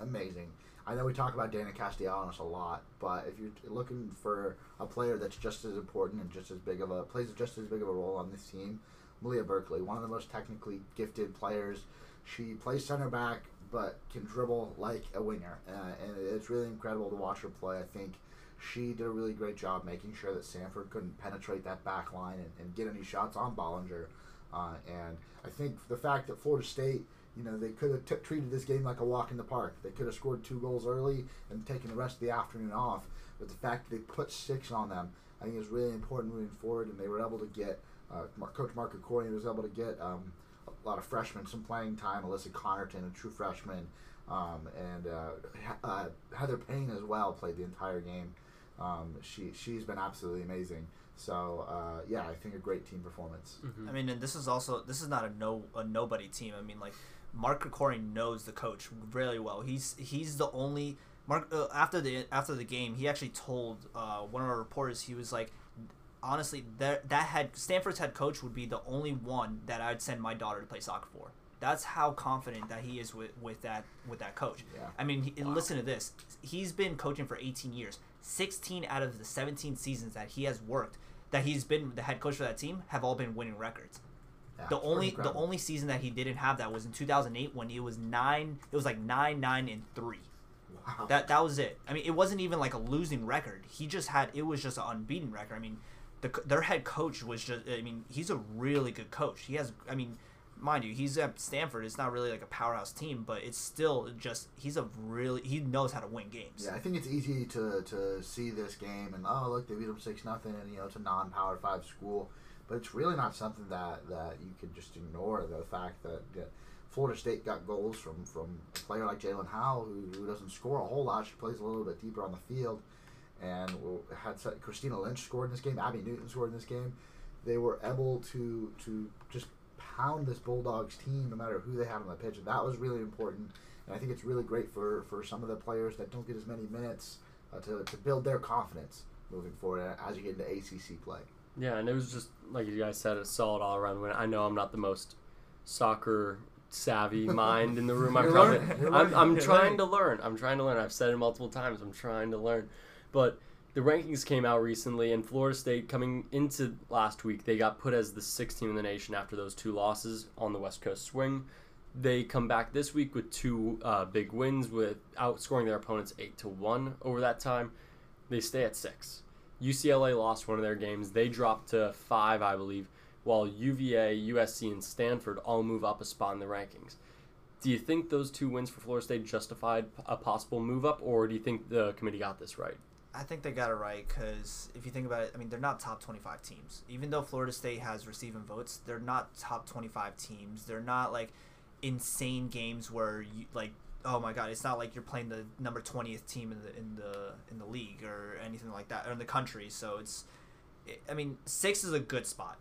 amazing. I know we talk about Deyna Castellanos a lot, but if you're looking for a player that's just as important and just as big of a plays just as big of a role on this team, Malia Berkely, one of the most technically gifted players. She plays center back, but can dribble like a winger, uh, and it's really incredible to watch her play. I think she did a really great job making sure that Samford couldn't penetrate that back line and, and get any shots on Bollinger. Uh, and I think the fact that Florida State, you know, they could have t- treated this game like a walk in the park. They could have scored two goals early and taken the rest of the afternoon off. But the fact that they put six on them, I think is really important moving forward. And they were able to get, uh, Coach Mark Corey was able to get um, a lot of freshmen some playing time. Alyssa Connerton, a true freshman, um, and uh, uh, Heather Payne as well played the entire game. Um, she she's been absolutely amazing. So uh, yeah, I think a great team performance. I mean, and this is also this is not a no a nobody team. I mean, like Mark Krikorian knows the coach really well. He's he's the only Mark uh, after the after the game. He actually told uh, one of our reporters he was like, honestly, that that head Samford's head coach would be the only one that I'd send my daughter to play soccer for. That's how confident that he is with, with that with that coach. Yeah. I mean, he, listen to this. He's been coaching for 18 years. 16 out of the 17 seasons that he has worked, that he's been the head coach for that team, have all been winning records. Yeah, the only the only season that he didn't have that was in 2008 when he was nine. It was like nine, nine, and three. Wow. That that was it. I mean, it wasn't even like a losing record. He just had it was just an unbeaten record. I mean, the their head coach was just. I mean, he's a really good coach. He has. I mean, mind you, he's at Samford. It's not really like a powerhouse team, but it's still just. He's a really. He knows how to win games. Yeah, I think it's easy to, to see this game and oh look they beat them six nothing and you know it's a non power five school, but it's really not something that, that you can just ignore the fact that Florida State got goals from, from a player like Jaelin Howell who, who doesn't score a whole lot. She plays a little bit deeper on the field, and had Kristina Lynch scored in this game. Abby Newton scored in this game. They were able to to just pound this Bulldogs team no matter who they had on the pitch, and that was really important. And I think it's really great for, for some of the players that don't get as many minutes uh, to, to build their confidence moving forward as you get into ACC play. Yeah, and it was just like you guys said, a solid all around win. I know I'm not the most soccer savvy mind in the room. I'm probably I'm. I'm trying to learn. I'm trying to learn. I've said it multiple times. I'm trying to learn. But the rankings came out recently, and Florida State coming into last week, they got put as the sixth team in the nation after those two losses on the West Coast swing. They come back this week with two uh, big wins, with outscoring their opponents eight to one over that time. They stay at six. UCLA lost one of their games. They dropped to five, I believe, while UVA, USC, and Stanford all move up a spot in the rankings. Do you think those two wins for Florida State justified a possible move up, or do you think the committee got this right? I think they got it right because if you think about it, I mean, they're not top 25 teams. Even though Florida State has receiving votes, they're not top 25 teams. They're not like insane games where you like, oh my god, it's not like you're playing the number 20th team in the in the in the league anything like that or in the country. So it's, I mean, six is a good spot.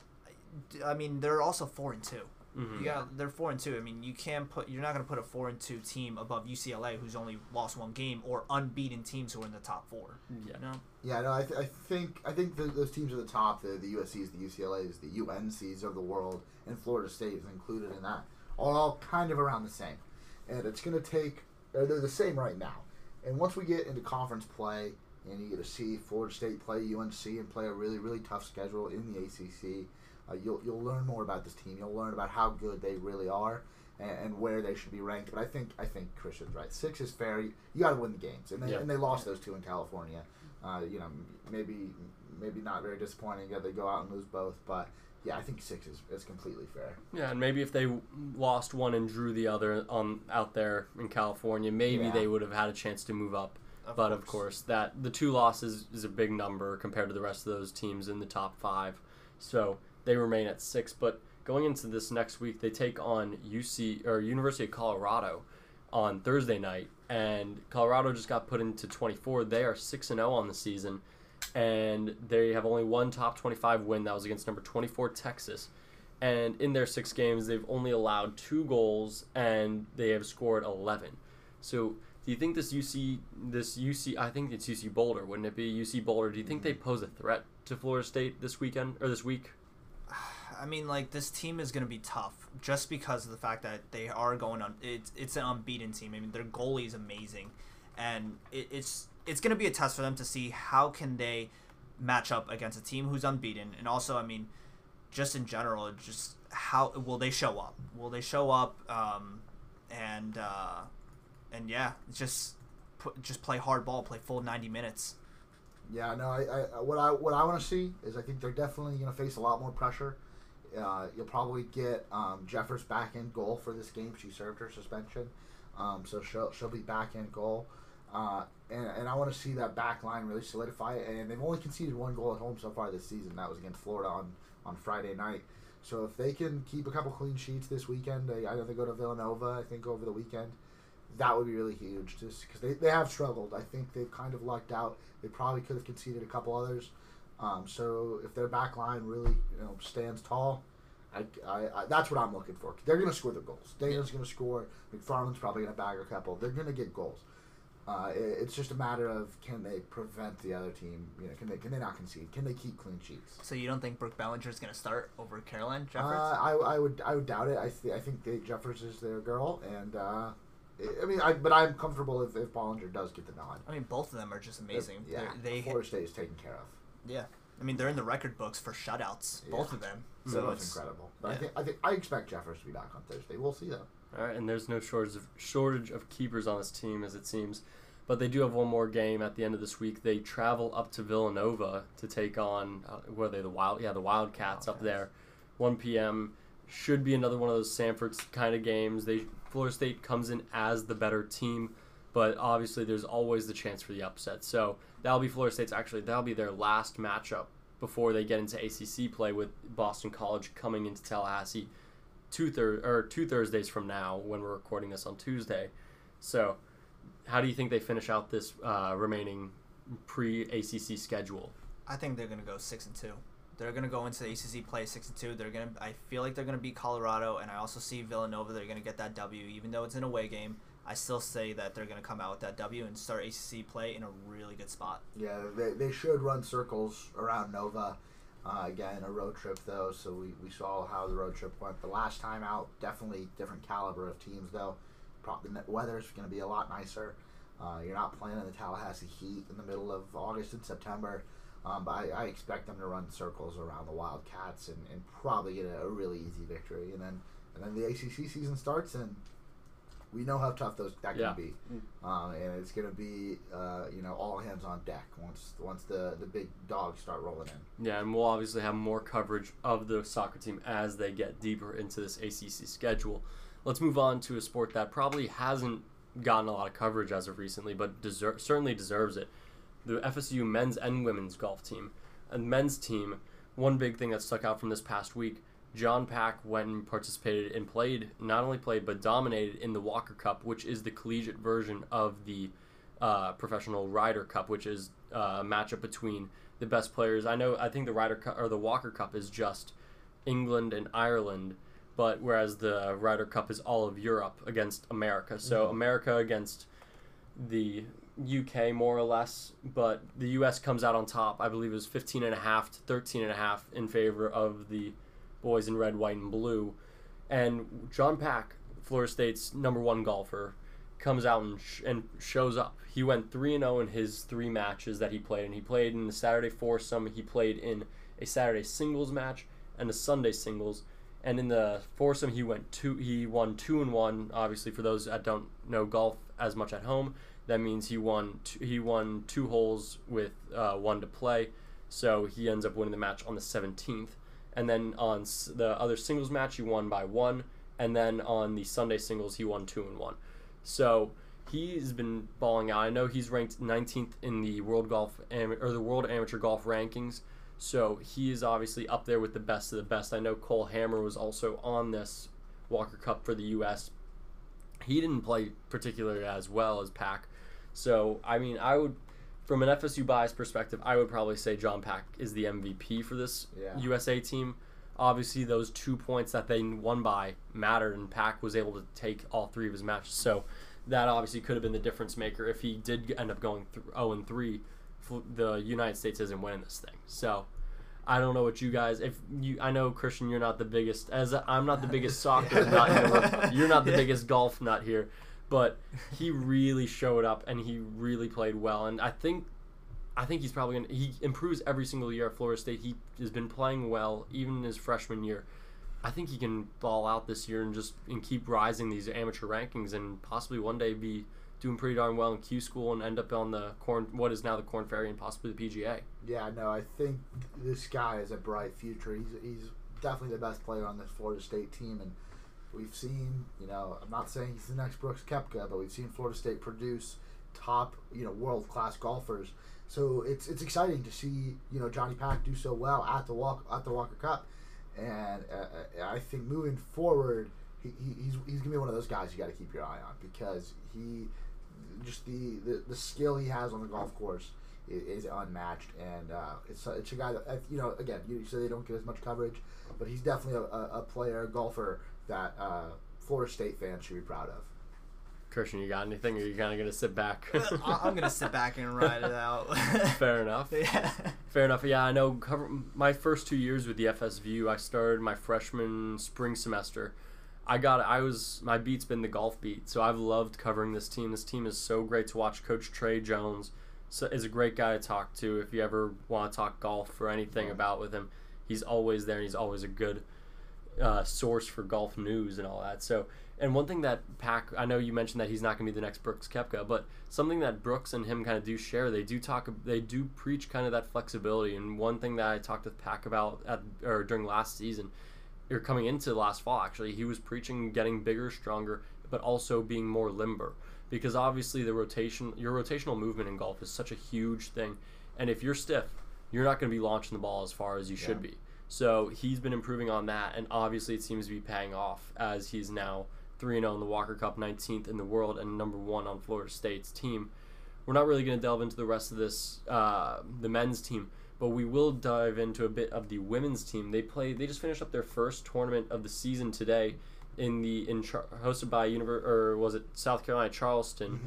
I mean, they're also four and 2 Mhm. Yeah, they're four and two. I mean, you can't put you're not going to put a four and two team above UCLA, who's only lost one game, or unbeaten teams who are in the top four. Yeah. You know? Yeah, no, I, th- I think I think the, those teams at the top, the, the USC's, the UCLA's, the UNC's of the world, and Florida State is included in that, are all kind of around the same. And it's going to take, they're the same right now. And once we get into conference play, and you get to see Florida State play UNC and play a really, really tough schedule in the ACC, uh, you'll, you'll learn more about this team. You'll learn about how good they really are and, and where they should be ranked. But I think I think Christian's right. Six is fair. You, you got to win the games, and they, Yeah. and they lost those two in California. Uh, you know, maybe maybe not very disappointing that they go out and lose both, but yeah, I think six is, is completely fair. Yeah, and maybe if they lost one and drew the other on out there in California, maybe Yeah. they would have had a chance to move up. Of but of course, that the two losses is a big number compared to the rest of those teams in the top five. So they remain at six. But going into this next week, they take on UC or University of Colorado on Thursday night, and Colorado just got put into 24. They are six and 0 on the season, and they have only one top 25 win. That was against number 24 Texas. And in their six games, they've only allowed two goals, and they have scored 11. So do you think this UC this UC I think it's UC Boulder, wouldn't it be UC Boulder? Do you think they pose a threat to Florida State this weekend or this week? I mean, like this team is going to be tough just because of the fact that they are going on. It's it's an unbeaten team. I mean, their goalie is amazing, and it, it's it's going to be a test for them to see how can they match up against a team who's unbeaten, and also, I mean, just in general, just how will they show up? Will they show up? Um, and uh, and yeah, just put just play hard ball, play full ninety minutes. Yeah, no, I, I what I what I want to see is I think they're definitely going to face a lot more pressure. Uh, you'll probably get um, Jeffers back in goal for this game. She served her suspension, um, so she'll she'll be back in goal. Uh, and, and I want to see that back line really solidify. And they've only conceded one goal at home so far this season. That was against Florida on, on Friday night. So if they can keep a couple clean sheets this weekend, they, I know they go to Villanova. I think over the weekend, that would be really huge. Just because they, they have struggled. I think they've kind of lucked out. They probably could have conceded a couple others. Um, so if their back line really you know stands tall, I, I, I that's what I'm looking for. They're going to score their goals. Deyna's going to score. McFarland's probably going to bag a couple. They're going to get goals. Uh, it, it's just a matter of can they prevent the other team? You know, can they can they not concede? Can they keep clean sheets? So you don't think Brooke Bollinger is going to start over Caroline Uh, Jeffers? I, I would I would doubt it. I th- I think Dave Jeffers is their girl, and uh, I- I mean, I but I'm comfortable if, if Bollinger does get the nod. I mean, both of them are just amazing. Yeah, They're- They, Florida State is taken care of. yeah. I mean, they're in the record books for shutouts, both of them. So So that's it's incredible. But I think I think I expect Jeffers to be back on Thursday. We'll see though. All right, and there's no shortage of shortage of keepers on this team as it seems, but they do have one more game at the end of this week. They travel up to Villanova to take on uh, what are they the Wild? Yeah, the Wildcats up there. 1 p.m. should be another one of those Samford kind of games. They Florida State comes in as the better team, but obviously there's always the chance for the upset. So that'll be Florida State's actually that'll be their last matchup before they get into ACC play with Boston College coming into Tallahassee two thir- or two Thursdays from now when we're recording this on Tuesday. So, how do you think they finish out this uh, remaining pre ACC schedule? I think they're gonna go six and two. They're gonna go into the ACC play six and two. They're gonna. I feel like they're gonna beat Colorado, and I also see Villanova. They're gonna get that W, even though it's an away game. I still say that they're gonna come out with that W and start ACC play in a really good spot. Yeah, they, they should run circles around Nova. Uh, again, a road trip though, so we, we saw how the road trip went the last time out. Definitely different caliber of teams though. Probably the weather's going to be a lot nicer. Uh, you're not playing in the Tallahassee heat in the middle of August and September. Um, but I, I expect them to run circles around the Wildcats and, and probably get a, a really easy victory. And then and then the ACC season starts and we know how tough those that Yeah. can be, um, and it's going to be uh, you know all hands on deck once once the the big dogs start rolling in. Yeah, and we'll obviously have more coverage of the soccer team as they get deeper into this ACC schedule. Let's move on to a sport that probably hasn't gotten a lot of coverage as of recently, but deser- certainly deserves it. The FSU men's and women's golf team. And men's team, one big thing that stuck out from this past week, John Pak went and participated and played, not only played, but dominated in the Walker Cup, which is the collegiate version of the uh, professional Ryder Cup, which is uh, a matchup between the best players. I know, I think the Ryder Cup or the Walker Cup is just England and Ireland, but whereas the Ryder Cup is all of Europe against America. So America against the UK more or less, but the US comes out on top. I believe it was 15 and a half to 13 and a half in favor of the boys in red, white, and blue. And John Pak, Florida State's number one golfer, comes out and, sh- and shows up. He went 3 and 0 in his three matches that he played, and he played in the Saturday foursome, he played in a Saturday singles match and a Sunday singles. And in the foursome, he went two. He won two and one. Obviously, for those that don't know golf as much at home, that means he won. Two, he won two holes with uh, one to play. So he ends up winning the match on the 17th. And then on s- the other singles match, he won by one. And then on the Sunday singles, he won two and one. So he's been balling out. I know he's ranked 19th in the world golf am- or the world amateur golf rankings. So he is obviously up there with the best of the best. I know Cole Hammer was also on this Walker Cup for the U.S. He didn't play particularly as well as Pak. So I mean, I would, from an FSU bias perspective, I would probably say John Pak is the MVP for this Yeah. USA team. Obviously, those two points that they won by mattered, and Pack was able to take all three of his matches. So that obviously could have been the difference maker if he did end up going th- 0 and 3. The United States isn't winning this thing. So I don't know what you guys. If you, I know Christian, you're not the biggest. As I'm not the biggest soccer nut here. You're not the biggest golf nut here, but he really showed up and he really played well. And I think, I think he's probably gonna. He improves every single year at Florida State. He has been playing well even in his freshman year. I think he can ball out this year and just and keep rising these amateur rankings and possibly one day be doing pretty darn well in Q school and end up on the corn what is now the Korn Ferry and possibly the PGA. Yeah, no, I think this guy has a bright future. He's he's definitely the best player on this Florida State team, and we've seen, you know, I'm not saying he's the next Brooks Koepka, but we've seen Florida State produce top, you know, world class golfers. So it's it's exciting to see, you know, Johnny Pak do so well at the walk at the Walker Cup, and uh, I think moving forward, he, he, he's he's gonna be one of those guys you got to keep your eye on because he just the, the the skill he has on the golf course is, is unmatched, and uh, it's it's a guy that you know again you say they don't get as much coverage, but he's definitely a, a player, a golfer that uh, Florida State fans should be proud of. Christian, you got anything, or you kind of gonna sit back? I- I'm gonna sit back and ride it out. Fair enough. yeah. Fair enough. Yeah, I know. Cover, my first two years with the FSView, I started my freshman spring semester. I got. I was my beat's been the golf beat, so I've loved covering this team. This team is so great to watch. Coach Trey Jones, so, is a great guy to talk to if you ever want to talk golf or anything Yeah. about with him. He's always there and he's always a good uh, source for golf news and all that. So, and one thing that Pak, I know you mentioned that he's not going to be the next Brooks Koepka, but something that Brooks and him kind of do share, they do talk, they do preach kind of that flexibility. And one thing that I talked with Pak about at or during last season, or coming into last fall actually, he was preaching getting bigger, stronger, but also being more limber. Because obviously the rotation, your rotational movement in golf is such a huge thing, and if you're stiff, you're not going to be launching the ball as far as you should be. So he's been improving on that, and obviously it seems to be paying off as he's now 3 0 in the Walker Cup, 19th in the world, and number one on Florida State's team. We're not really going to delve into the rest of this, uh, the men's team, but we will dive into a bit of the women's team. They play. They just finished up their first tournament of the season today, in the in hosted by Univer- or was it South Carolina Charleston.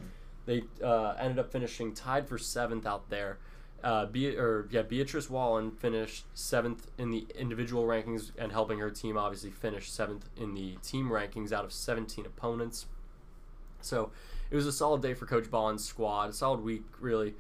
They uh, ended up finishing tied for seventh out there. Uh, Be- or yeah, Beatrice Wallin finished seventh in the individual rankings and helping her team obviously finish seventh in the team rankings out of 17 opponents. So it was a solid day for Coach Ballen's squad. A solid week, really.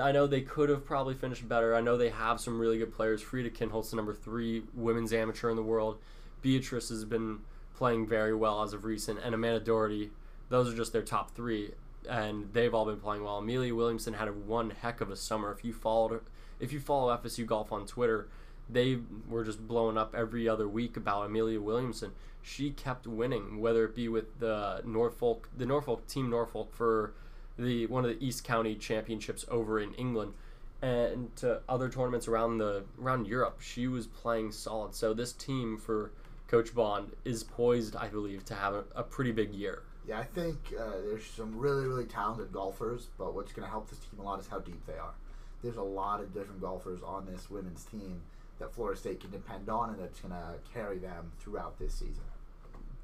I know they could have probably finished better. I know they have some really good players. Frida Kinhult's the number three women's amateur in the world. Beatrice has been playing very well as of recent, and Amanda Doherty. Those are just their top three, and they've all been playing well. Amelia Williamson had a one heck of a summer. If you followed, if you follow FSU golf on Twitter, they were just blowing up every other week about Amelia Williamson. She kept winning, whether it be with the Norfolk, the Norfolk team Norfolk for the one of the East County championships over in England, and to other tournaments around the around Europe. She was playing solid. So this team for Coach Bond is poised, I believe, to have a, a pretty big year. Yeah, I think uh, there's some really, really talented golfers, but what's going to help this team a lot is how deep they are. There's a lot of different golfers on this women's team that Florida State can depend on, and that's going to carry them throughout this season.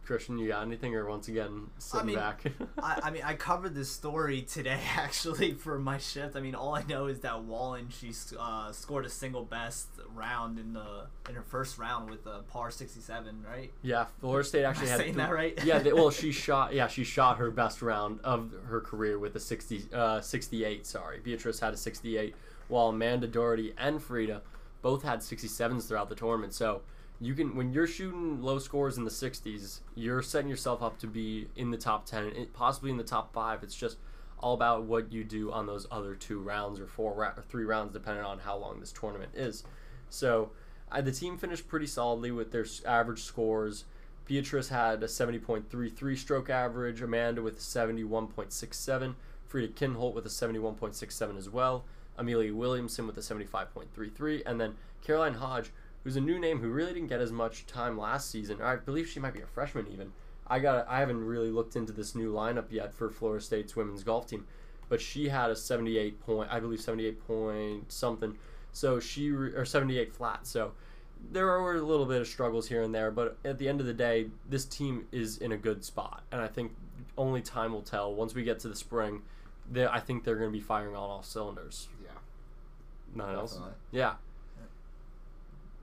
Christian, you got anything, or once again sitting mean, back? I, I mean, I covered this story today actually for my shift. I mean, all I know is that Wallin she uh, scored a single best round in the in her first round with a par sixty seven, right? yeah, Florida State actually had saying th- that right? yeah, they, well, she shot. Yeah, she shot her best round of her career with a 60, uh, 68. Sorry, Beatrice had a 68, while Amanda Doherty and Frida both had 67s throughout the tournament. So you can, when you're shooting low scores in the 60s, you're setting yourself up to be in the top 10 eh, possibly in the top five. It's just all about what you do on those other two rounds or four ra- or three rounds, depending on how long this tournament is. So the team finished pretty solidly with their average scores. Beatrice had a 70.33 stroke average, Amanda with 71.67, Frida Kinhult with a 71.67 as well, Amelia Williamson with a 75.33, and then Caroline Hodge, who's a new name who really didn't get as much time last season. I believe she might be a freshman even. I got I haven't really looked into this new lineup yet for Florida State's women's golf team, but she had a 78 point, I believe 78 point something. So she or 78 flat. So there were a little bit of struggles here and there, but at the end of the day, this team is in a good spot, and I think only time will tell. Once we get to the spring, I think they're going to be firing on all cylinders. Yeah, Nothing else? Yeah.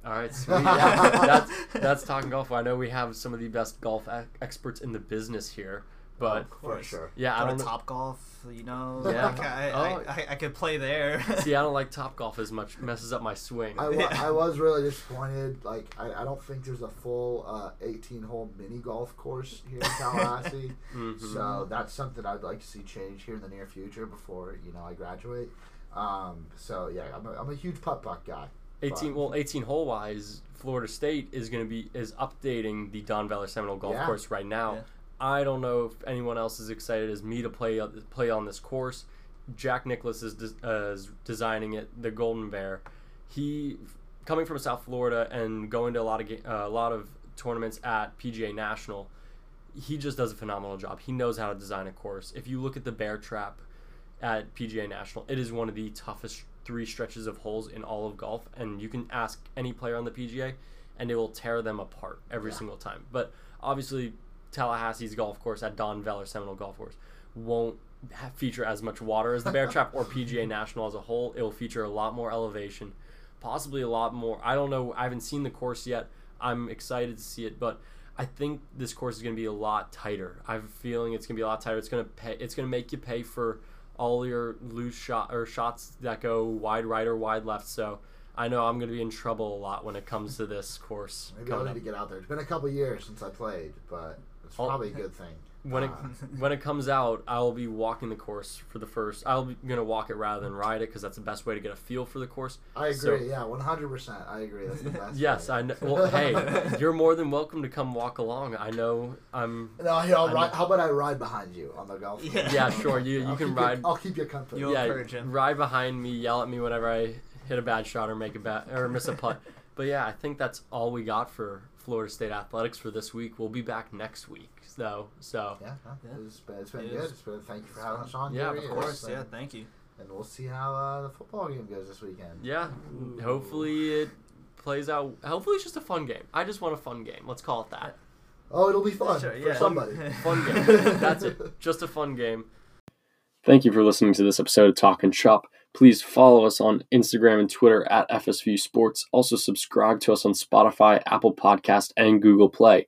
All right, sweet. Yeah, that's that's talking golf. I know we have some of the best golf experts in the business here, but for sure. yeah, I Go don't to know. Top Golf, you know. Yeah. like, I, Oh. I, I, I could play there. See, I don't like top golf as much. Messes up my swing. I, wa- I was really disappointed. Like, I, I don't think there's a full uh, 18 hole mini golf course here in Tallahassee. Mhm. So that's something I'd like to see change here in the near future before you know I graduate. Um, so yeah, I'm a, I'm a huge putt putt guy. 18 well 18 hole wise florida state is going to be is updating the don Veller seminole golf Yeah. course right now Yeah. i don't know if anyone else is excited as me to play uh, play on this course jack nicklaus is, des- uh, is designing it the golden bear he coming from south florida and going to a lot of ga- uh, a lot of tournaments at pga national he just does a phenomenal job he knows how to design a course if you look at the bear trap at PGA National. It is one of the toughest three stretches of holes in all of golf, and you can ask any player on the PGA, and it will tear them apart every Yeah. single time. But obviously, Tallahassee's golf course at Don Veller Seminole Golf Course won't feature as much water as the Bear Trap or PGA National as a whole. It will feature a lot more elevation, possibly a lot more. I don't know. I haven't seen the course yet. I'm excited to see it, but I think this course is going to be a lot tighter. I have a feeling it's going to be a lot tighter. It's going to pay. It's going to make you pay for all your loose shot or shots that go wide right or wide left. So I know I'm going to be in trouble a lot when it comes to this course. Maybe coming need up. to get out there. It's been a couple years since I played, but it's probably a good thing. When it Uh, when it comes out, I will be walking the course for the first. I'll be gonna walk it rather than ride it because that's the best way to get a feel for the course. I agree. So- yeah, one hundred percent. I agree. That's the best. Yes, way. I know. Well, hey, you're more than welcome to come walk along. I know I'm. No, here, I'll I'm- ride, how about I ride behind you on the golf? Yeah. course? Yeah, sure. You you I'll can ride. You, I'll keep you company. You'll yeah, encourage him. ride behind me, yell at me whenever I hit a bad shot or make a bad or miss a putt. but yeah, I think that's all we got for Florida State athletics for this week. We'll be back next week, though. So Yeah, no, Yeah. It's been, it's been It good. is. It's been, thank you for having us on. Yeah, Gary, of Of and- course, yeah. Thank you. and we'll see how uh, the football game goes this weekend. yeah, hopefully it plays out. Hopefully it's just a fun game. I just want a fun game. Let's call it that. Oh, it'll be fun Sure, for yeah. somebody. Fun game. That's it. Just a fun game. Thank you for listening to this episode of Talk and Shop. Please follow us on Instagram and Twitter at FSView Sports. Also, subscribe to us on Spotify, Apple Podcast, and Google Play.